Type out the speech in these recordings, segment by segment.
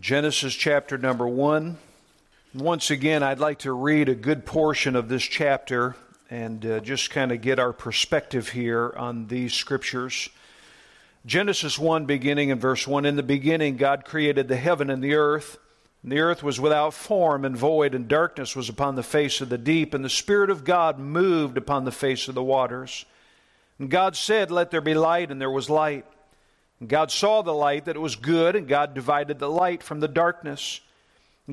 Genesis chapter number one. Once again, I'd like to read a good portion of this chapter and uh, just kind of get our perspective here on these scriptures. Genesis 1, beginning in verse 1 In the beginning, God created the heaven and the earth. And the earth was without form and void, and darkness was upon the face of the deep, and the Spirit of God moved upon the face of the waters. And God said, Let there be light, and there was light. God saw the light that it was good, and God divided the light from the darkness.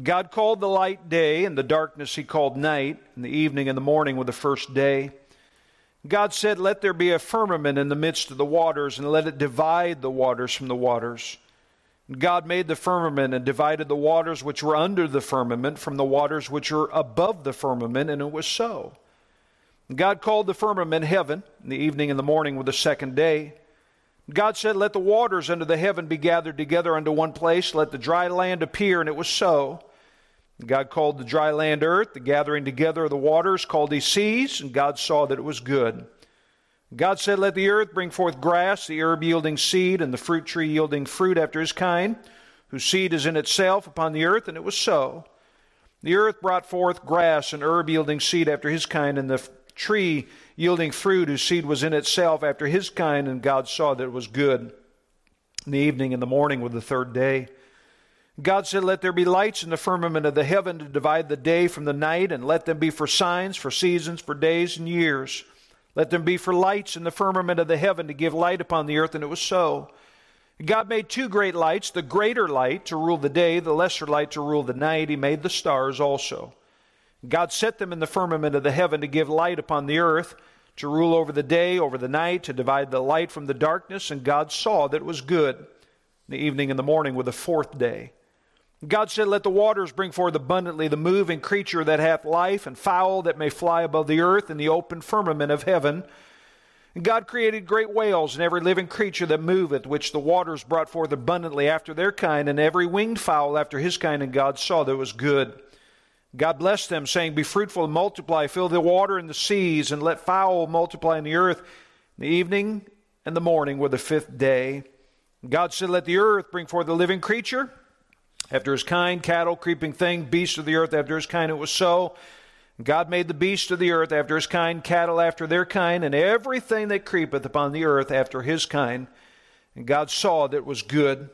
God called the light day, and the darkness he called night, and the evening and the morning were the first day. God said, Let there be a firmament in the midst of the waters, and let it divide the waters from the waters. God made the firmament and divided the waters which were under the firmament from the waters which were above the firmament, and it was so. God called the firmament heaven, and the evening and the morning were the second day. God said, Let the waters under the heaven be gathered together unto one place, let the dry land appear, and it was so. God called the dry land earth, the gathering together of the waters called he seas, and God saw that it was good. God said, Let the earth bring forth grass, the herb yielding seed, and the fruit tree yielding fruit after his kind, whose seed is in itself upon the earth, and it was so. The earth brought forth grass and herb yielding seed after his kind, and the tree yielding fruit whose seed was in itself after his kind, and God saw that it was good. In the evening and the morning were the third day. God said, Let there be lights in the firmament of the heaven to divide the day from the night, and let them be for signs, for seasons, for days and years. Let them be for lights in the firmament of the heaven to give light upon the earth, and it was so. God made two great lights, the greater light to rule the day, the lesser light to rule the night. He made the stars also. God set them in the firmament of the heaven to give light upon the earth, to rule over the day, over the night, to divide the light from the darkness, and God saw that it was good. The evening and the morning were the fourth day. God said, Let the waters bring forth abundantly the moving creature that hath life, and fowl that may fly above the earth in the open firmament of heaven. And God created great whales and every living creature that moveth, which the waters brought forth abundantly after their kind, and every winged fowl after his kind, and God saw that it was good. God blessed them, saying, Be fruitful and multiply, fill the water and the seas, and let fowl multiply in the earth. The evening and the morning were the fifth day. God said, Let the earth bring forth a living creature after his kind, cattle, creeping thing, beasts of the earth after his kind. It was so. God made the beasts of the earth after his kind, cattle after their kind, and everything that creepeth upon the earth after his kind. And God saw that it was good.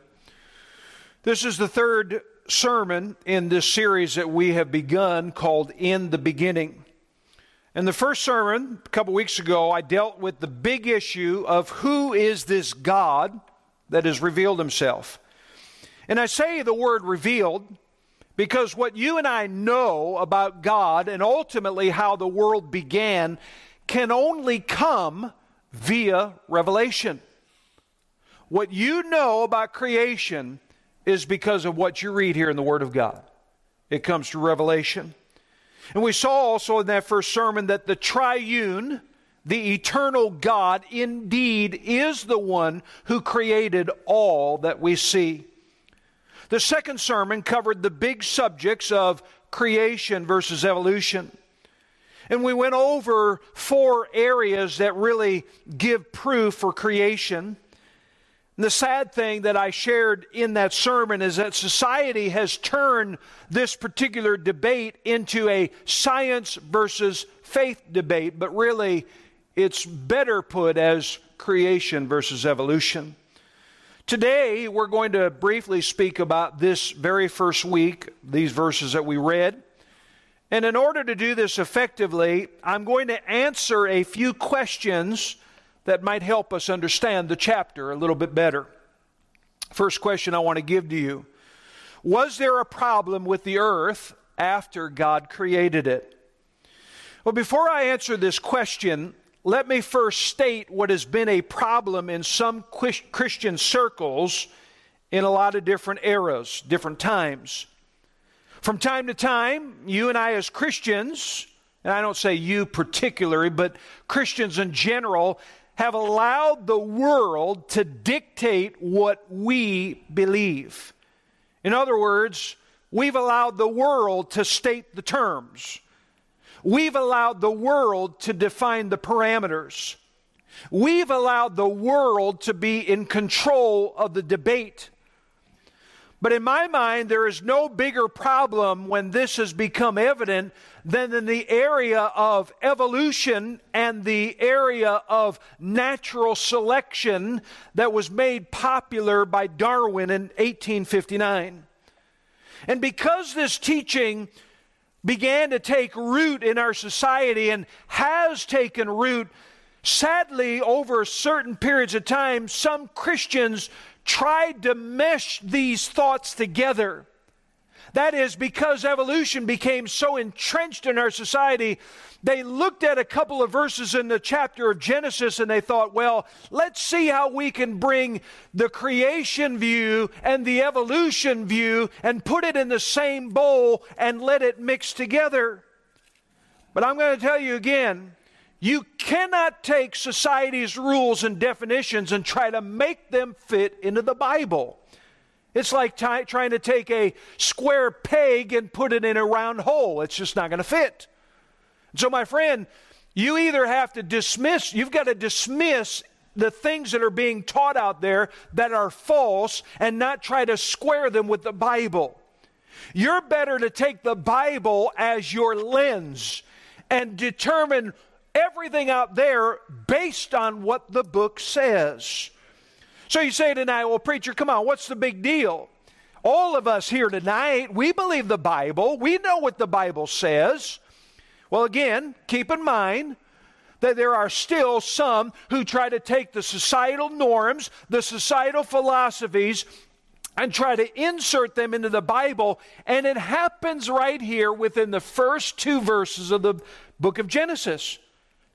This is the third sermon in this series that we have begun called In the Beginning. In the first sermon, a couple weeks ago, I dealt with the big issue of who is this God that has revealed himself. And I say the word revealed because what you and I know about God and ultimately how the world began can only come via revelation. What you know about creation is because of what you read here in the Word of God. It comes through revelation. And we saw also in that first sermon that the triune, the eternal God, indeed is the one who created all that we see. The second sermon covered the big subjects of creation versus evolution. And we went over four areas that really give proof for creation. The sad thing that I shared in that sermon is that society has turned this particular debate into a science versus faith debate, but really it's better put as creation versus evolution. Today, we're going to briefly speak about this very first week, these verses that we read. And in order to do this effectively, I'm going to answer a few questions that might help us understand the chapter a little bit better. First question I want to give to you Was there a problem with the earth after God created it? Well, before I answer this question, let me first state what has been a problem in some Christian circles in a lot of different eras, different times. From time to time, you and I, as Christians, and I don't say you particularly, but Christians in general, have allowed the world to dictate what we believe. In other words, we've allowed the world to state the terms. We've allowed the world to define the parameters. We've allowed the world to be in control of the debate. But in my mind, there is no bigger problem when this has become evident than in the area of evolution and the area of natural selection that was made popular by Darwin in 1859. And because this teaching began to take root in our society and has taken root, sadly, over certain periods of time, some Christians tried to mesh these thoughts together. That is, because evolution became so entrenched in our society, they looked at a couple of verses in the chapter of Genesis and they thought, well, let's see how we can bring the creation view and the evolution view and put it in the same bowl and let it mix together. But I'm going to tell you again, you cannot take society's rules and definitions and try to make them fit into the Bible. It's like t- trying to take a square peg and put it in a round hole. It's just not going to fit. So, my friend, you either have to dismiss, you've got to dismiss the things that are being taught out there that are false and not try to square them with the Bible. You're better to take the Bible as your lens and determine everything out there based on what the book says. So you say tonight, well, preacher, come on, what's the big deal? All of us here tonight, we believe the Bible. We know what the Bible says. Well, again, keep in mind that there are still some who try to take the societal norms, the societal philosophies, and try to insert them into the Bible. And it happens right here within the first two verses of the book of Genesis.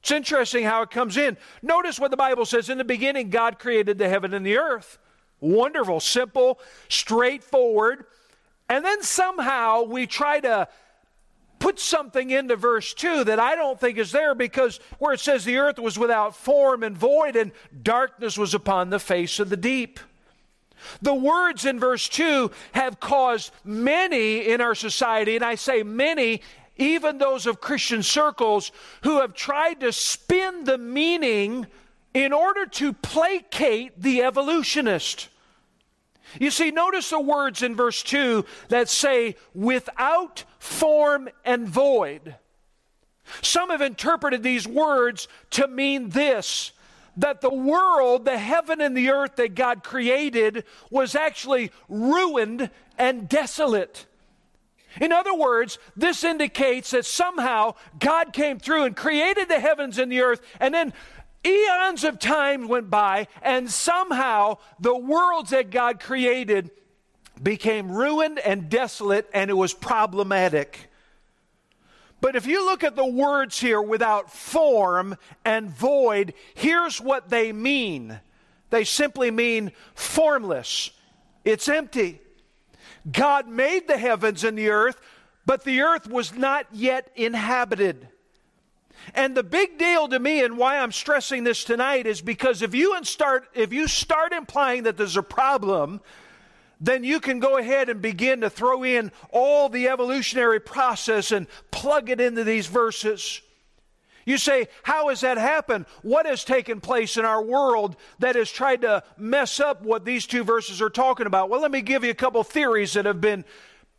It's interesting how it comes in. Notice what the Bible says in the beginning, God created the heaven and the earth. Wonderful, simple, straightforward. And then somehow we try to put something into verse 2 that I don't think is there because where it says the earth was without form and void and darkness was upon the face of the deep. The words in verse 2 have caused many in our society, and I say many even those of Christian circles who have tried to spin the meaning in order to placate the evolutionist. You see, notice the words in verse 2 that say, without form and void. Some have interpreted these words to mean this that the world, the heaven and the earth that God created, was actually ruined and desolate. In other words, this indicates that somehow God came through and created the heavens and the earth, and then eons of time went by, and somehow the worlds that God created became ruined and desolate, and it was problematic. But if you look at the words here without form and void, here's what they mean they simply mean formless, it's empty. God made the heavens and the earth, but the earth was not yet inhabited. And the big deal to me and why I'm stressing this tonight is because if you start if you start implying that there's a problem, then you can go ahead and begin to throw in all the evolutionary process and plug it into these verses. You say, How has that happened? What has taken place in our world that has tried to mess up what these two verses are talking about? Well, let me give you a couple theories that have been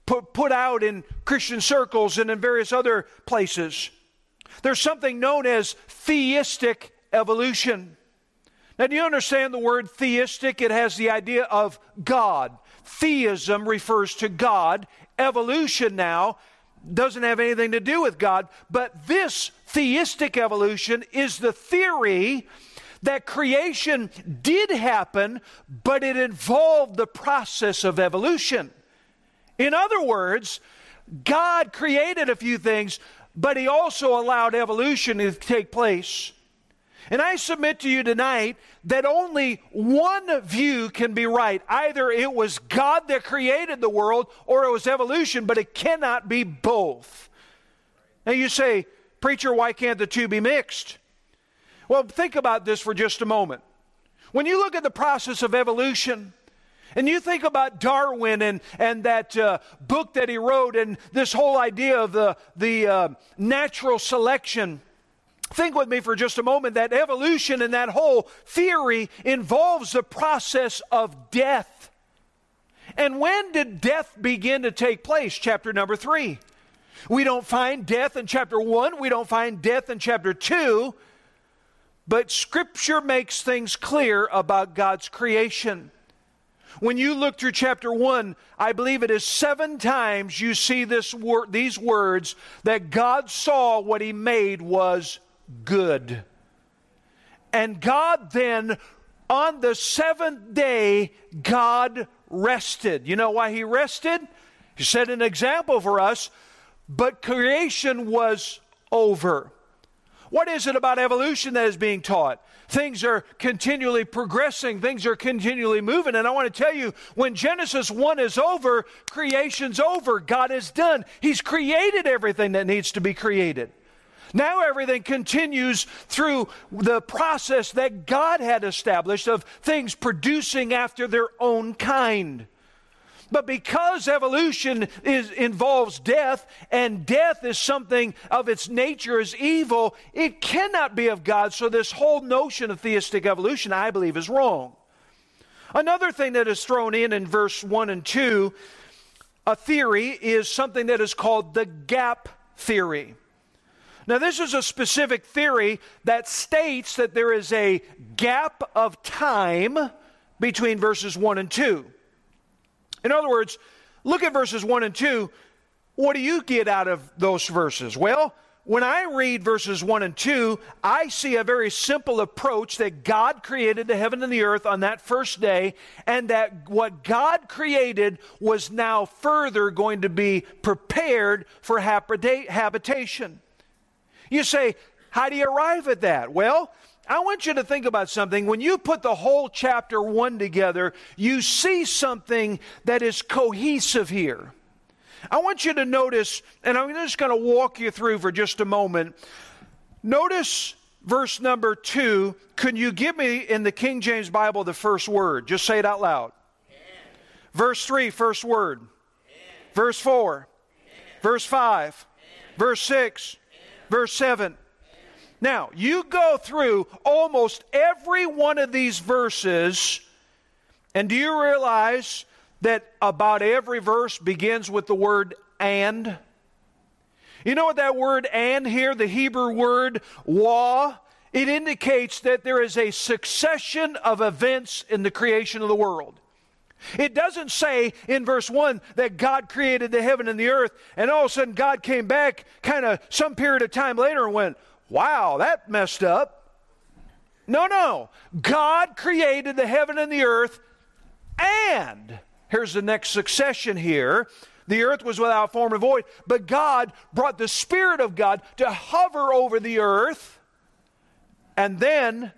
put, put out in Christian circles and in various other places. There's something known as theistic evolution. Now, do you understand the word theistic? It has the idea of God. Theism refers to God. Evolution now doesn't have anything to do with God, but this theistic evolution is the theory that creation did happen, but it involved the process of evolution. In other words, God created a few things, but He also allowed evolution to take place. And I submit to you tonight that only one view can be right. Either it was God that created the world or it was evolution, but it cannot be both. Now you say, Preacher, why can't the two be mixed? Well, think about this for just a moment. When you look at the process of evolution, and you think about Darwin and, and that uh, book that he wrote, and this whole idea of the, the uh, natural selection, Think with me for just a moment that evolution and that whole theory involves the process of death. And when did death begin to take place? Chapter number 3. We don't find death in chapter 1, we don't find death in chapter 2, but Scripture makes things clear about God's creation. When you look through chapter 1, I believe it is seven times you see this wor- these words that God saw what he made was good. And God then, on the seventh day, God rested. You know why he rested? He set an example for us, but creation was over. What is it about evolution that is being taught? Things are continually progressing, things are continually moving. And I want to tell you, when Genesis 1 is over, creation's over. God is done. He's created everything that needs to be created. Now everything continues through the process that God had established of things producing after their own kind. But because evolution is, involves death, and death is something of its nature is evil, it cannot be of God. So, this whole notion of theistic evolution, I believe, is wrong. Another thing that is thrown in in verse 1 and 2, a theory, is something that is called the gap theory. Now, this is a specific theory that states that there is a gap of time between verses 1 and 2. In other words, look at verses 1 and 2. What do you get out of those verses? Well, when I read verses 1 and 2, I see a very simple approach that God created the heaven and the earth on that first day, and that what God created was now further going to be prepared for habitation. You say, how do you arrive at that? Well, I want you to think about something. When you put the whole chapter 1 together, you see something that is cohesive here. I want you to notice, and I'm just going to walk you through for just a moment. Notice verse number 2. Can you give me in the King James Bible the first word? Just say it out loud. Verse 3, first word. Verse 4. Verse 5. Verse 6. Verse 7. Now, you go through almost every one of these verses, and do you realize that about every verse begins with the word and? You know what that word and here, the Hebrew word wa, it indicates that there is a succession of events in the creation of the world. It doesn't say in verse 1 that God created the heaven and the earth, and all of a sudden God came back kind of some period of time later and went, Wow, that messed up. No, no. God created the heaven and the earth, and here's the next succession here. The earth was without form and void, but God brought the Spirit of God to hover over the earth. And then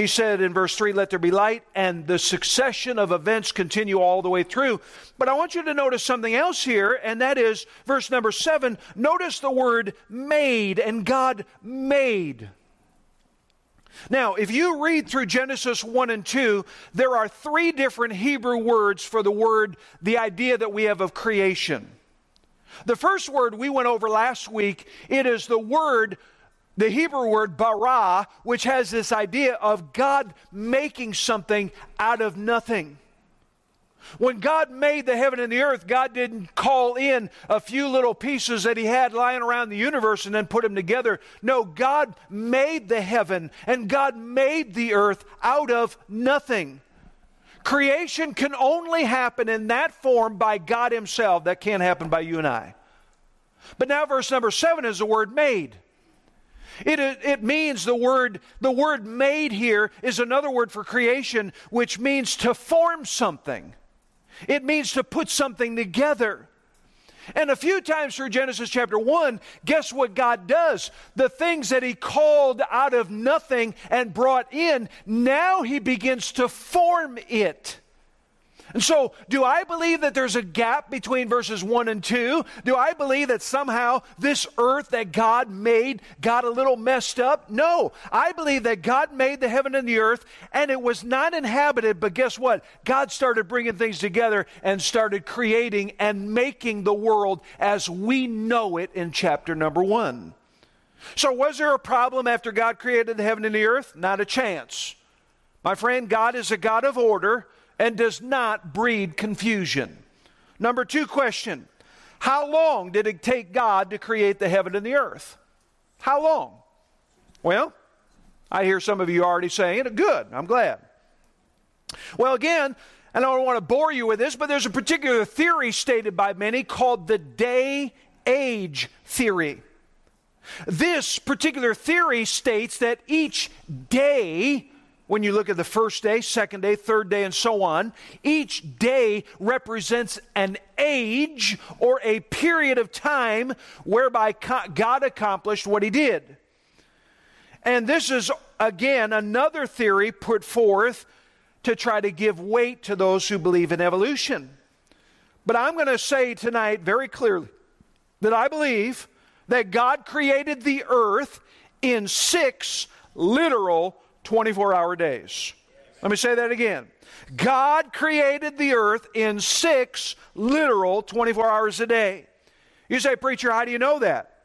he said in verse 3, Let there be light, and the succession of events continue all the way through. But I want you to notice something else here, and that is verse number 7. Notice the word made, and God made. Now, if you read through Genesis 1 and 2, there are three different Hebrew words for the word, the idea that we have of creation. The first word we went over last week, it is the word the Hebrew word bara, which has this idea of God making something out of nothing. When God made the heaven and the earth, God didn't call in a few little pieces that He had lying around the universe and then put them together. No, God made the heaven and God made the earth out of nothing. Creation can only happen in that form by God Himself. That can't happen by you and I. But now, verse number seven is the word made. It, it means the word, the word made here is another word for creation, which means to form something. It means to put something together. And a few times through Genesis chapter 1, guess what God does? The things that He called out of nothing and brought in, now He begins to form it. And so, do I believe that there's a gap between verses 1 and 2? Do I believe that somehow this earth that God made got a little messed up? No. I believe that God made the heaven and the earth and it was not inhabited, but guess what? God started bringing things together and started creating and making the world as we know it in chapter number 1. So, was there a problem after God created the heaven and the earth? Not a chance. My friend, God is a God of order and does not breed confusion. Number two question How long did it take God to create the heaven and the earth? How long? Well, I hear some of you already saying it. Good, I'm glad. Well, again, and I don't want to bore you with this, but there's a particular theory stated by many called the day age theory. This particular theory states that each day, when you look at the first day, second day, third day, and so on, each day represents an age or a period of time whereby God accomplished what He did. And this is, again, another theory put forth to try to give weight to those who believe in evolution. But I'm going to say tonight very clearly that I believe that God created the earth in six literal 24 hour days. Let me say that again. God created the earth in six literal 24 hours a day. You say, Preacher, how do you know that?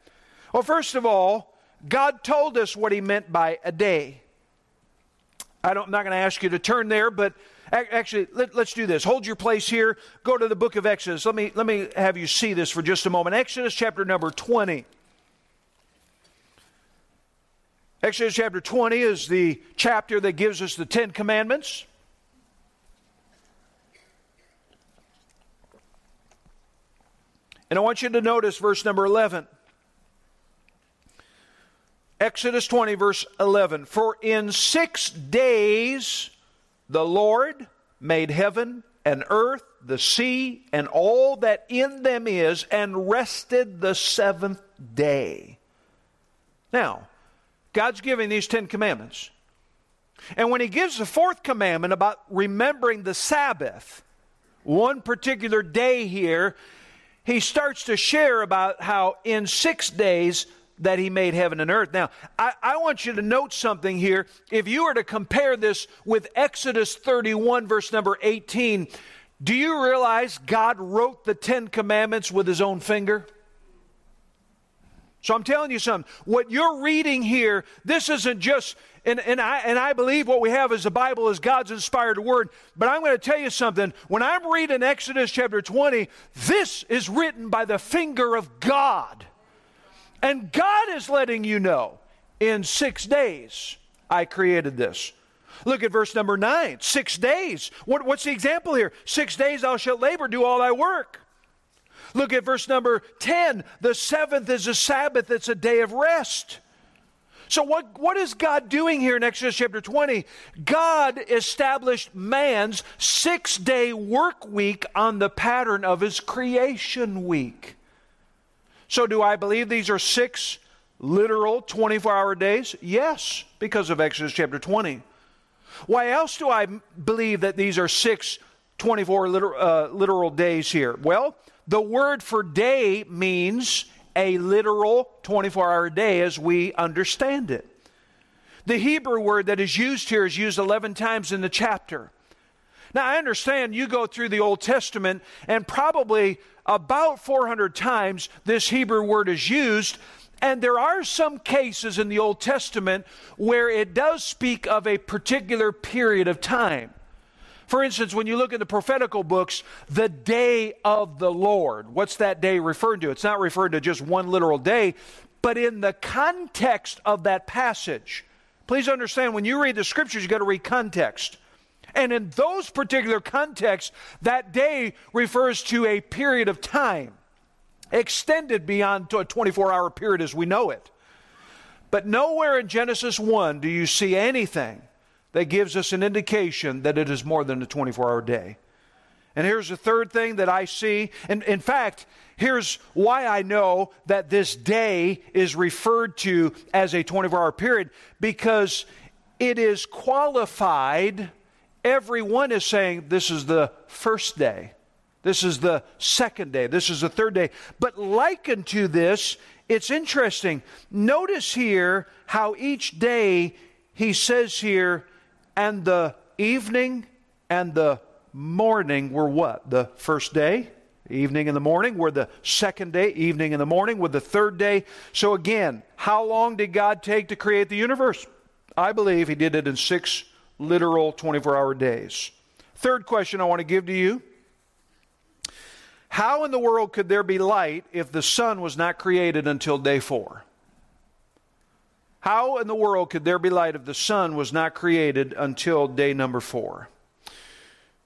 Well, first of all, God told us what He meant by a day. I am not going to ask you to turn there, but actually, let, us do this. Hold your place here. Go to the book of Exodus. Let me, let me have you see this for just a moment. Exodus chapter number 20. Exodus chapter 20 is the chapter that gives us the Ten Commandments. And I want you to notice verse number 11. Exodus 20, verse 11. For in six days the Lord made heaven and earth, the sea, and all that in them is, and rested the seventh day. Now, God's giving these Ten Commandments. And when He gives the fourth commandment about remembering the Sabbath, one particular day here, He starts to share about how in six days that he made heaven and earth. Now, I, I, want you to note something here. If you were to compare this with Exodus 31, verse number 18, do you realize God wrote the Ten Commandments with his own finger? So I'm telling you something. What you're reading here, this isn't just, and, and, I, and I believe what we have is the Bible is God's inspired word. But I'm going to tell you something. When I'm reading Exodus chapter 20, this is written by the finger of God. And God is letting you know in six days I created this. Look at verse number nine. Six days. What, what's the example here? Six days thou shalt labor, do all thy work. Look at verse number 10. The seventh is a Sabbath, it's a day of rest. So, what, what is God doing here in Exodus chapter 20? God established man's six day work week on the pattern of his creation week. So, do I believe these are six literal 24 hour days? Yes, because of Exodus chapter 20. Why else do I believe that these are six 24 literal, uh, literal days here? Well, the word for day means a literal 24 hour day as we understand it. The Hebrew word that is used here is used 11 times in the chapter. Now, I understand you go through the Old Testament, and probably about 400 times this Hebrew word is used. And there are some cases in the Old Testament where it does speak of a particular period of time. For instance, when you look at the prophetical books, the day of the Lord, what's that day referred to? It's not referred to just one literal day, but in the context of that passage. Please understand, when you read the scriptures, you've got to read context. And in those particular contexts, that day refers to a period of time extended beyond a 24 hour period as we know it. But nowhere in Genesis 1 do you see anything that gives us an indication that it is more than a 24 hour day. And here's the third thing that I see. And in fact, here's why I know that this day is referred to as a 24 hour period because it is qualified Everyone is saying this is the first day. This is the second day. This is the third day. But likened to this, it's interesting. Notice here how each day he says here, and the evening and the morning were what? The first day? Evening and the morning were the second day, evening and the morning were the third day. So again, how long did God take to create the universe? I believe he did it in six literal 24 hour days. Third question I want to give to you How in the world could there be light if the sun was not created until day four? How in the world could there be light if the sun was not created until day number four?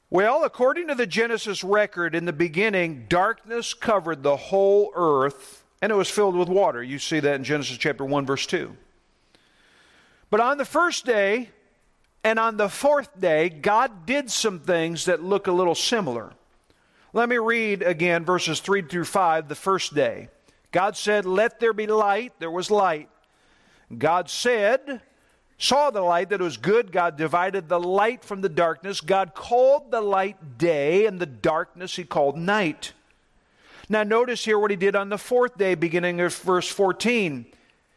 Well, according to the Genesis record, in the beginning, darkness covered the whole earth and it was filled with water. You see that in Genesis chapter 1, verse 2. But on the first day and on the fourth day, God did some things that look a little similar. Let me read again verses 3 through 5, the first day. God said, Let there be light. There was light. God said, saw the light that was good. God divided the light from the darkness. God called the light day, and the darkness he called night. Now, notice here what he did on the fourth day, beginning of verse 14.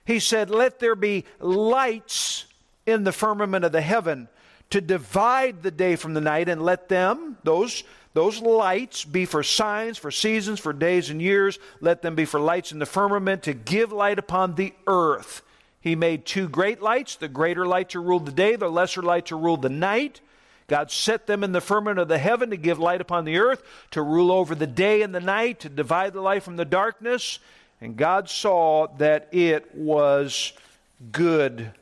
He said, Let there be lights in the firmament of the heaven to divide the day from the night, and let them, those, those lights, be for signs, for seasons, for days and years. Let them be for lights in the firmament to give light upon the earth. He made two great lights, the greater light to rule the day, the lesser light to rule the night. God set them in the firmament of the heaven to give light upon the earth, to rule over the day and the night, to divide the light from the darkness. And God saw that it was good.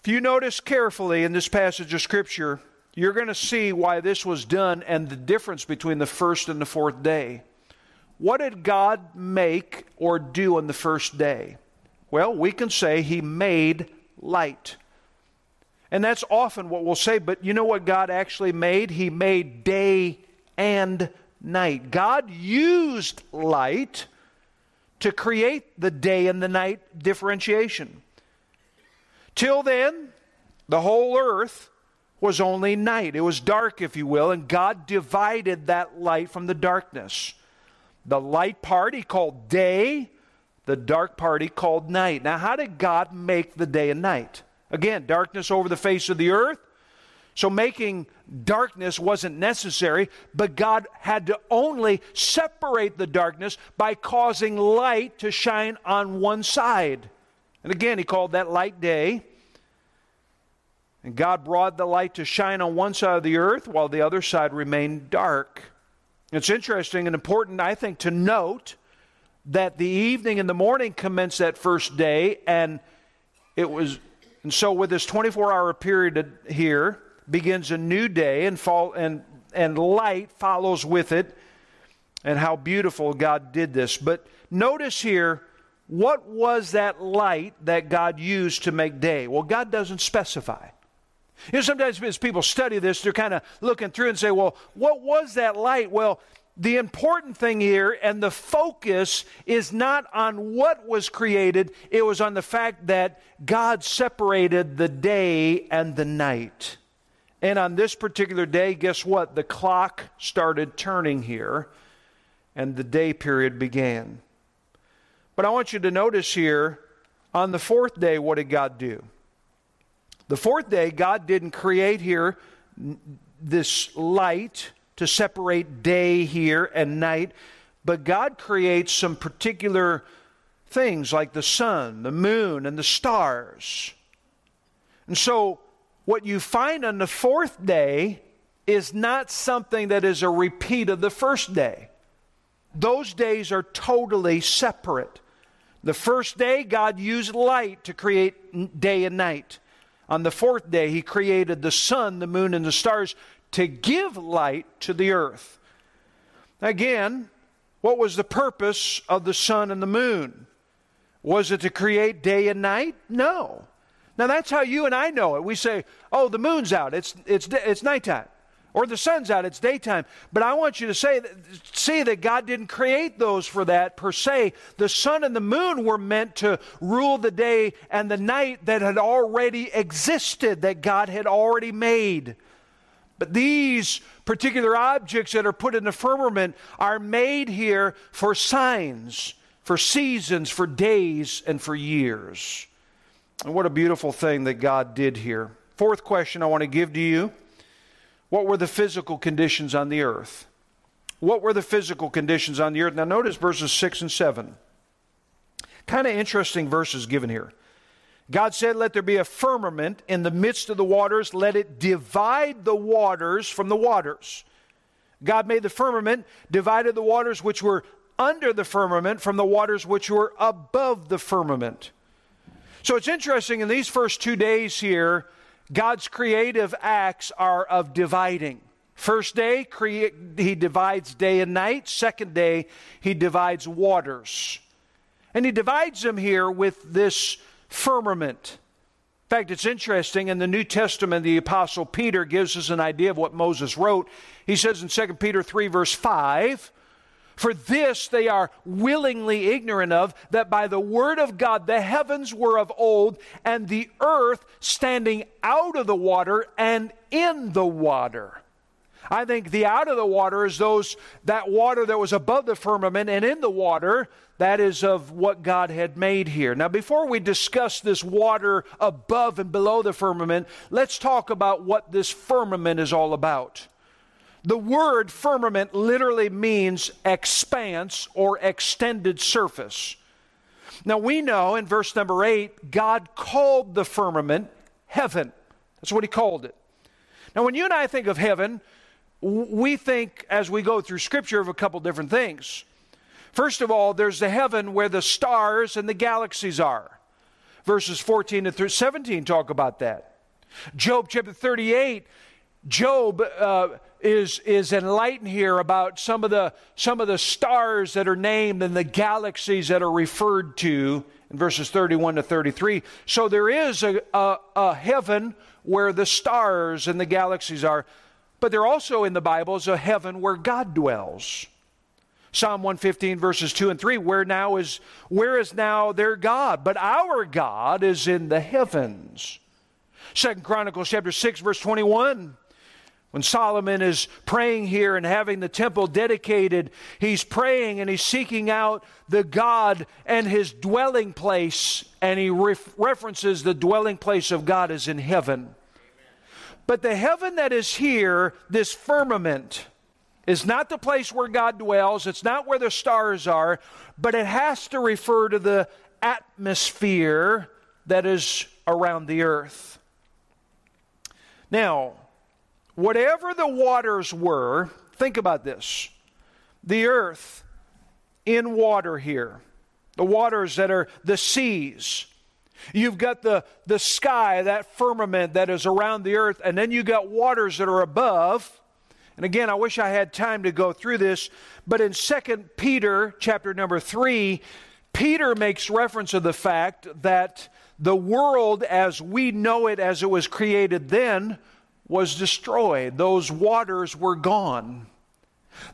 If you notice carefully in this passage of Scripture, you're going to see why this was done and the difference between the first and the fourth day. What did God make or do on the first day? Well, we can say He made light. And that's often what we'll say, but you know what God actually made? He made day and night. God used light to create the day and the night differentiation. Till then, the whole earth was only night. It was dark, if you will, and God divided that light from the darkness. The light part he called day, the dark party called night. Now, how did God make the day and night? Again, darkness over the face of the earth. So, making darkness wasn't necessary, but God had to only separate the darkness by causing light to shine on one side. And again, He called that light day. And God brought the light to shine on one side of the earth while the other side remained dark. It's interesting and important, I think, to note that the evening and the morning commenced that first day, and it was, and so with this 24 hour period here begins a new day, and fall and and light follows with it, and how beautiful God did this. But notice here, what was that light that God used to make day? Well, God doesn't specify. You know, sometimes as people study this, they're kind of looking through and say, well, what was that light? Well, the important thing here and the focus is not on what was created, it was on the fact that God separated the day and the night. And on this particular day, guess what? The clock started turning here and the day period began. But I want you to notice here on the fourth day, what did God do? The fourth day, God didn't create here this light to separate day here and night, but God creates some particular things like the sun, the moon, and the stars. And so, what you find on the fourth day is not something that is a repeat of the first day. Those days are totally separate. The first day, God used light to create day and night. On the fourth day, He created the sun, the moon, and the stars to give light to the earth. Again, what was the purpose of the sun and the moon? Was it to create day and night? No. Now that's how you and I know it. We say, "Oh, the moon's out. It's it's it's nighttime." Or the sun's out, it's daytime. But I want you to say see that God didn't create those for that per se. The sun and the moon were meant to rule the day and the night that had already existed, that God had already made. But these particular objects that are put in the firmament are made here for signs, for seasons, for days, and for years. And what a beautiful thing that God did here. Fourth question I want to give to you What were the physical conditions on the earth? What were the physical conditions on the earth? Now, notice verses 6 and 7. Kind of interesting verses given here. God said, Let there be a firmament in the midst of the waters, let it divide the waters from the waters. God made the firmament, divided the waters which were under the firmament from the waters which were above the firmament. So it's interesting in these first two days here, God's creative acts are of dividing. First day, he divides day and night. Second day, he divides waters. And he divides them here with this firmament. In fact, it's interesting in the New Testament, the Apostle Peter gives us an idea of what Moses wrote. He says in 2 Peter 3, verse 5, For this they are willingly ignorant of, that by the word of God the heavens were of old, and the earth standing out of the water and in the water. I think the out of the water is those that water that was above the firmament and in the water that is of what God had made here. Now before we discuss this water above and below the firmament, let's talk about what this firmament is all about. The word firmament literally means expanse or extended surface. Now we know in verse number 8 God called the firmament heaven. That's what he called it. Now when you and I think of heaven, we think as we go through Scripture of a couple different things. First of all, there's the heaven where the stars and the galaxies are. Verses 14 to 17 talk about that. Job chapter 38, Job uh, is, is enlightened here about some of, the, some of the stars that are named and the galaxies that are referred to in verses 31 to 33. So there is a, a, a heaven where the stars and the galaxies are. But there also in the Bible is a heaven where God dwells. Psalm 115 verses 2 and 3 where now is where is now their God? But our God is in the heavens. Second Chronicles chapter 6 verse 21 when Solomon is praying here and having the temple dedicated he's praying and he's seeking out the God and his dwelling place and he ref- references the dwelling place of God is in heaven. But the heaven that is here, this firmament, is not the place where God dwells. It's not where the stars are, but it has to refer to the atmosphere that is around the earth. Now, whatever the waters were, think about this. The earth in water here, the waters that are the seas, You've got the, the sky, that firmament that is around the earth, and then you got waters that are above. And again, I wish I had time to go through this, but in 2 Peter chapter number 3, Peter makes reference to the fact that the world as we know it as it was created then was destroyed. Those waters were gone.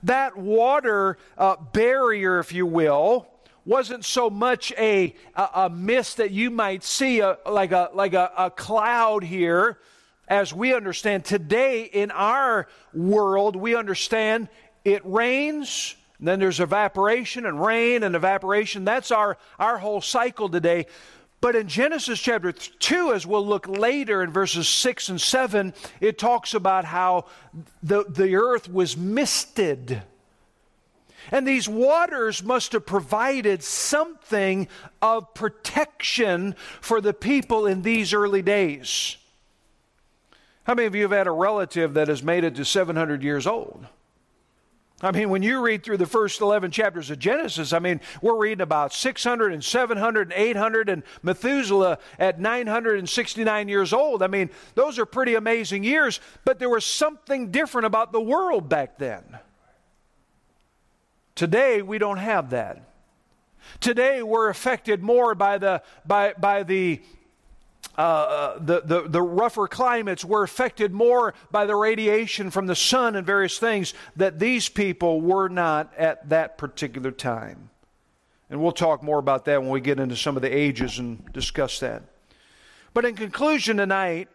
That water uh, barrier, if you will, wasn't so much a, a, a mist that you might see, a, like, a, like a, a cloud here, as we understand. Today, in our world, we understand it rains, then there's evaporation and rain and evaporation. That's our, our whole cycle today. But in Genesis chapter 2, as we'll look later in verses 6 and 7, it talks about how the, the earth was misted. And these waters must have provided something of protection for the people in these early days. How many of you have had a relative that has made it to 700 years old? I mean, when you read through the first 11 chapters of Genesis, I mean, we're reading about 600 and 700 and 800 and Methuselah at 969 years old. I mean, those are pretty amazing years, but there was something different about the world back then. Today, we don't have that. Today, we're affected more by the, by, by the, uh, uh, the, the, the rougher climates. We're affected more by the radiation from the sun and various things that these people were not at that particular time. And we'll talk more about that when we get into some of the ages and discuss that. But in conclusion tonight,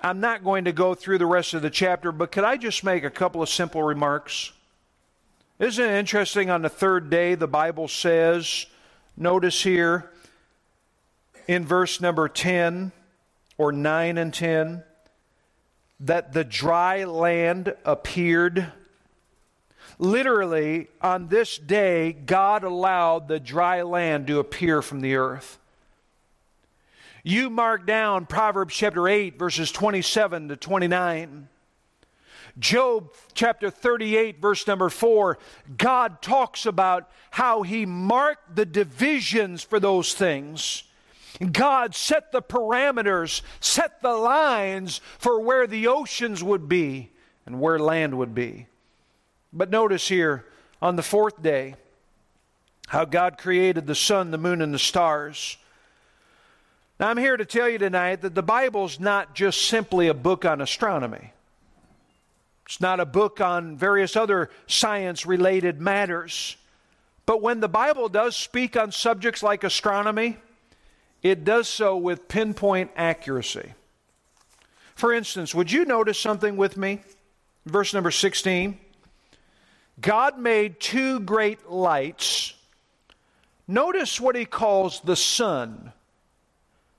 I'm not going to go through the rest of the chapter, but could I just make a couple of simple remarks? Isn't it interesting on the third day, the Bible says, notice here in verse number 10 or 9 and 10, that the dry land appeared. Literally, on this day, God allowed the dry land to appear from the earth. You mark down Proverbs chapter 8, verses 27 to 29. Job chapter 38, verse number 4, God talks about how He marked the divisions for those things. God set the parameters, set the lines for where the oceans would be and where land would be. But notice here, on the fourth day, how God created the sun, the moon, and the stars. Now, I'm here to tell you tonight that the Bible's not just simply a book on astronomy. It's not a book on various other science related matters. But when the Bible does speak on subjects like astronomy, it does so with pinpoint accuracy. For instance, would you notice something with me? Verse number 16. God made two great lights. Notice what he calls the sun.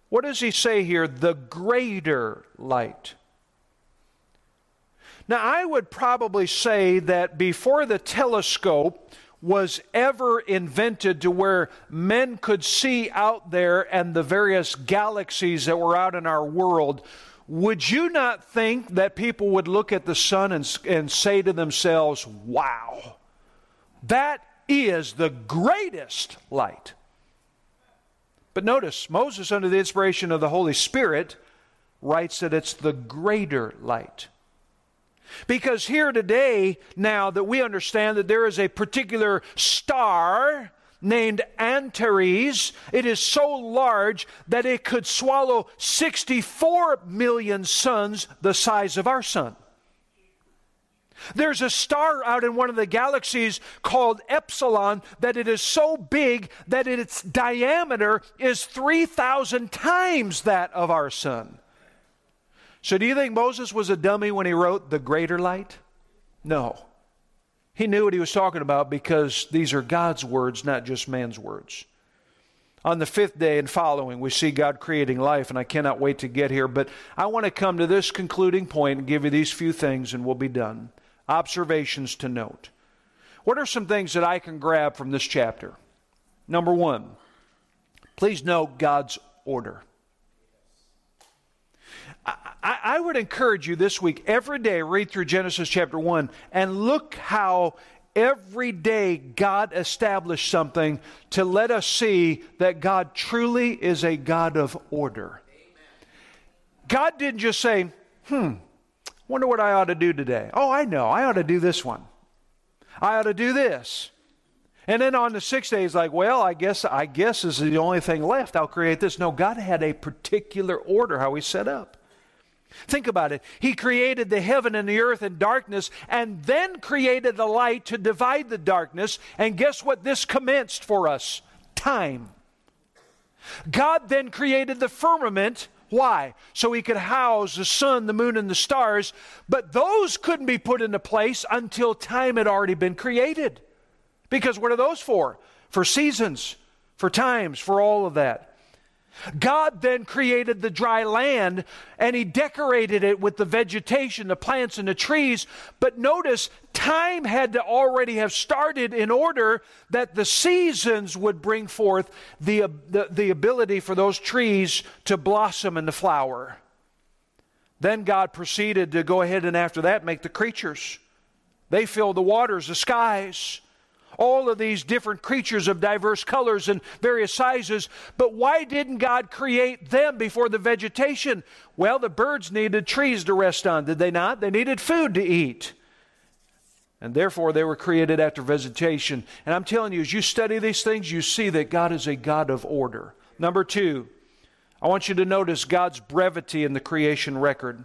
What does he say here? The greater light. Now, I would probably say that before the telescope was ever invented to where men could see out there and the various galaxies that were out in our world, would you not think that people would look at the sun and, and say to themselves, wow, that is the greatest light? But notice, Moses, under the inspiration of the Holy Spirit, writes that it's the greater light. Because here today, now that we understand that there is a particular star named Antares, it is so large that it could swallow 64 million suns the size of our sun. There's a star out in one of the galaxies called Epsilon that it is so big that its diameter is 3,000 times that of our sun. So, do you think Moses was a dummy when he wrote the greater light? No. He knew what he was talking about because these are God's words, not just man's words. On the fifth day and following, we see God creating life, and I cannot wait to get here. But I want to come to this concluding point and give you these few things, and we'll be done. Observations to note. What are some things that I can grab from this chapter? Number one, please note God's order. I, I, would encourage you this week, every day, read through Genesis chapter 1 and look how every day God established something to let us see that God truly is a God of order. God didn't just say, hmm, wonder what I ought to do today. Oh, I know, I ought to do this one. I ought to do this. And then on the sixth day, he's like, well, I guess, I guess is the only thing left. I'll create this. No, God had a particular order how he set up. Think about it. He created the heaven and the earth and darkness and then created the light to divide the darkness. And guess what this commenced for us? Time. God then created the firmament. Why? So he could house the sun, the moon, and the stars. But those couldn't be put into place until time had already been created. Because what are those for? For seasons, for times, for all of that. God then created the dry land and he decorated it with the vegetation, the plants, and the trees. But notice, time had to already have started in order that the seasons would bring forth the, the, the ability for those trees to blossom and to flower. Then God proceeded to go ahead and after that make the creatures. They filled the waters, the skies all of these different creatures of diverse colors and various sizes. But why didn't God create them before the vegetation? Well, the birds needed trees to rest on, did they not? They needed food to eat. And therefore, they were created after vegetation. And I'm telling you, as you study these things, you see that God is a God of order. Number two, I want you to notice God's brevity in the creation record.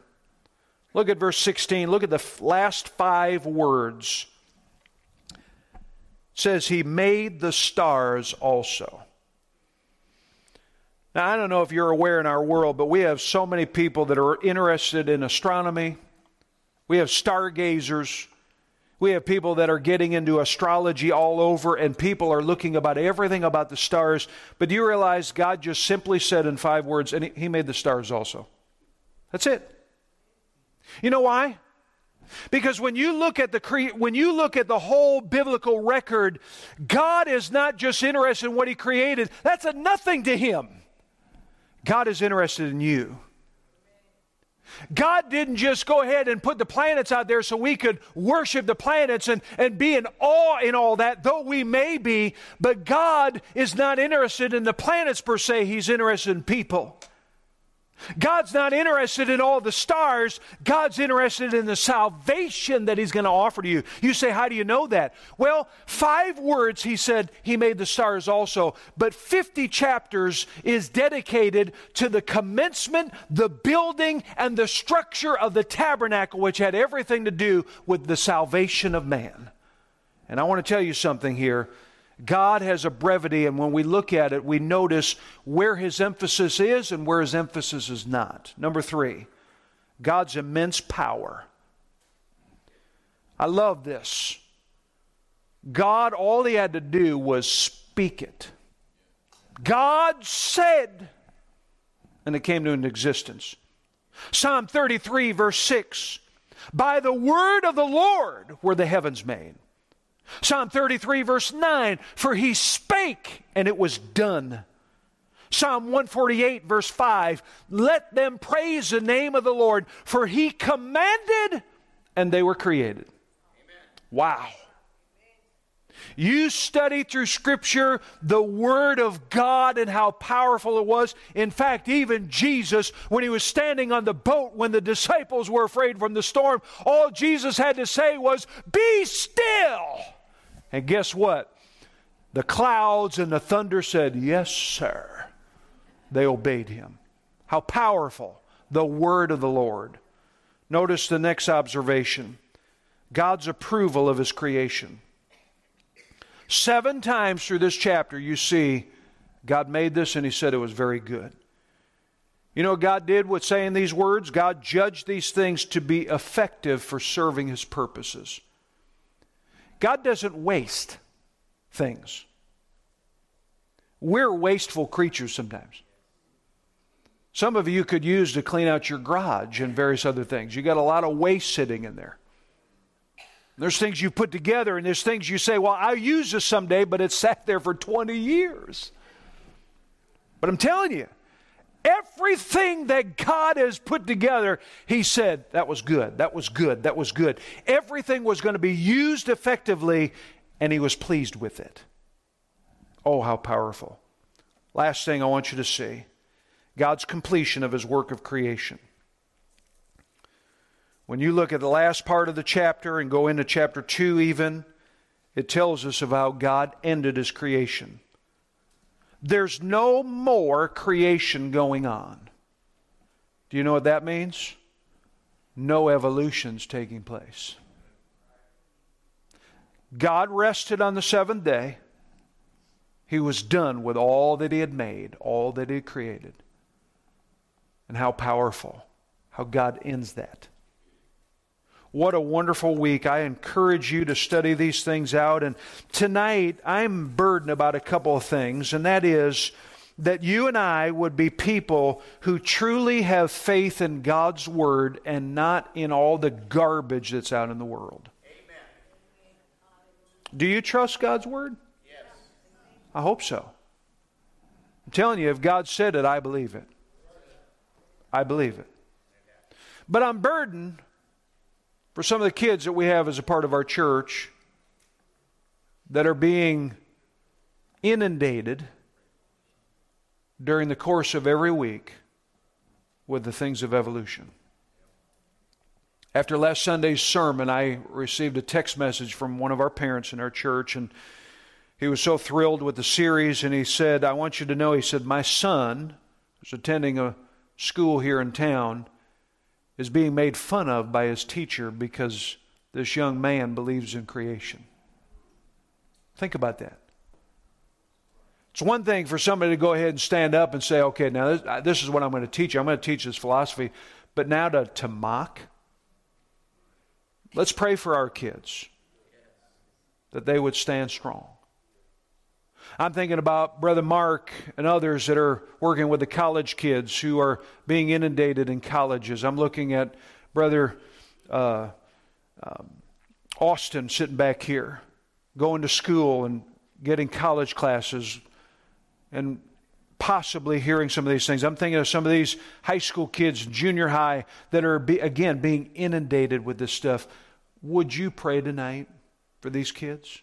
Look at verse 16. Look at the last five words says he made the stars also. Now, I don't know if you're aware in our world, but we have so many people that are interested in astronomy. We have stargazers. We have people that are getting into astrology all over, and people are looking about everything about the stars. But do you realize God just simply said in five words, and He made the stars also? That's it. You know why? Because when you look at the cre- when you look at the whole biblical record, God is not just interested in what he created. That's a nothing to him. God is interested in you. God didn't just go ahead and put the planets out there so we could worship the planets and, and be in awe in all that, though we may be, but God is not interested in the planets per se, He's interested in people. God's not interested in all the stars. God's interested in the salvation that He's going to offer to you. You say, How do you know that? Well, five words He said He made the stars also, but 50 chapters is dedicated to the commencement, the building, and the structure of the tabernacle, which had everything to do with the salvation of man. And I want to tell you something here. God has a brevity, and when we look at it, we notice where his emphasis is and where his emphasis is not. Number three, God's immense power. I love this. God, all he had to do was speak it. God said, and it came to an existence. Psalm 33, verse 6 By the word of the Lord were the heavens made Psalm 33, verse 9, for he spake and it was done. Psalm 148, verse 5, let them praise the name of the Lord, for he commanded and they were created. Amen. Wow. You study through Scripture the Word of God and how powerful it was. In fact, even Jesus, when he was standing on the boat when the disciples were afraid from the storm, all Jesus had to say was, Be still and guess what? The clouds and the thunder said, Yes, sir. They obeyed him. How powerful the word of the Lord. Notice the next observation God's approval of his creation. Seven times through this chapter, you see God made this and he said it was very good. You know God did with saying these words? God judged these things to be effective for serving his purposes. God doesn't waste things. We're wasteful creatures sometimes. Some of you could use to clean out your garage and various other things. You got a lot of waste sitting in there. There's things you put together, and there's things you say, Well, I'll use this someday, but it's sat there for 20 years. But I'm telling you, Everything that God has put together, He said, that was good, that was good, that was good. Everything was going to be used effectively, and He was pleased with it. Oh, how powerful. Last thing I want you to see God's completion of His work of creation. When you look at the last part of the chapter and go into chapter 2, even, it tells us of how God ended His creation. There's no more creation going on. Do you know what that means? No evolution's taking place. God rested on the seventh day. He was done with all that He had made, all that He had created. And how powerful, how God ends that. What a wonderful week. I encourage you to study these things out. And tonight, I'm burdened about a couple of things, and that is that you and I would be people who truly have faith in God's Word and not in all the garbage that's out in the world. Amen. Do you trust God's Word? Yes. I hope so. I'm telling you, if God said it, I believe it. I believe it. But I'm burdened for some of the kids that we have as a part of our church that are being inundated during the course of every week with the things of evolution. After last Sunday's sermon, I received a text message from one of our parents in our church, and he was so thrilled with the series, and he said, I want you to know, he said, my son, who's attending a school here in town, is being made fun of by his teacher because this young man believes in creation. Think about that. It's one thing for somebody to go ahead and stand up and say, okay, now this, this is what I'm going to teach you. I'm going to teach this philosophy. But now to, to mock? Let's pray for our kids that they would stand strong. I'm thinking about Brother Mark and others that are working with the college kids who are being inundated in colleges. I'm looking at Brother uh, um, Austin sitting back here, going to school and getting college classes. And possibly hearing some of these things. I'm thinking of some of these high school kids, junior high, that are, be, again, being inundated with this stuff. Would you pray tonight for these kids?